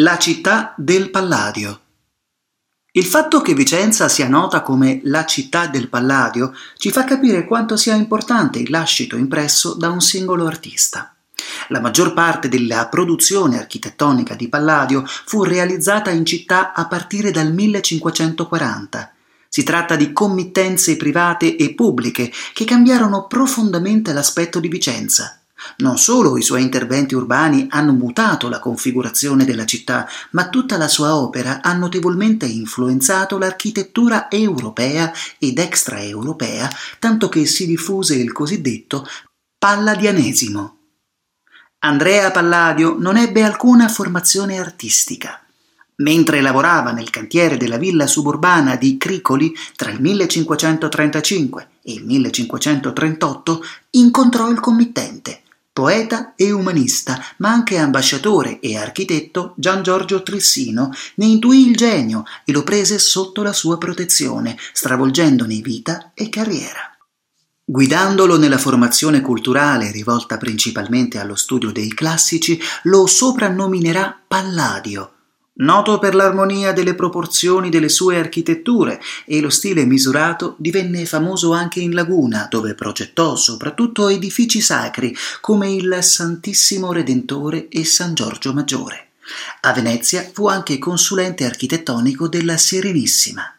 La città del Palladio. Il fatto che Vicenza sia nota come la città del Palladio ci fa capire quanto sia importante il lascito impresso da un singolo artista. La maggior parte della produzione architettonica di Palladio fu realizzata in città a partire dal 1540. Si tratta di committenze private e pubbliche che cambiarono profondamente l'aspetto di Vicenza. Non solo i suoi interventi urbani hanno mutato la configurazione della città, ma tutta la sua opera ha notevolmente influenzato l'architettura europea ed extraeuropea, tanto che si diffuse il cosiddetto palladianesimo. Andrea Palladio non ebbe alcuna formazione artistica. Mentre lavorava nel cantiere della villa suburbana di Cricoli tra il 1535 e il 1538, incontrò il committente, Poeta e umanista, ma anche ambasciatore e architetto, Gian Giorgio Trissino ne intuì il genio e lo prese sotto la sua protezione, stravolgendone vita e carriera. Guidandolo nella formazione culturale rivolta principalmente allo studio dei classici, lo soprannominerà Palladio, Noto per l'armonia delle proporzioni delle sue architetture e lo stile misurato, divenne famoso anche in Laguna, dove progettò soprattutto edifici sacri come il Santissimo Redentore e San Giorgio Maggiore. A Venezia fu anche consulente architettonico della Serenissima.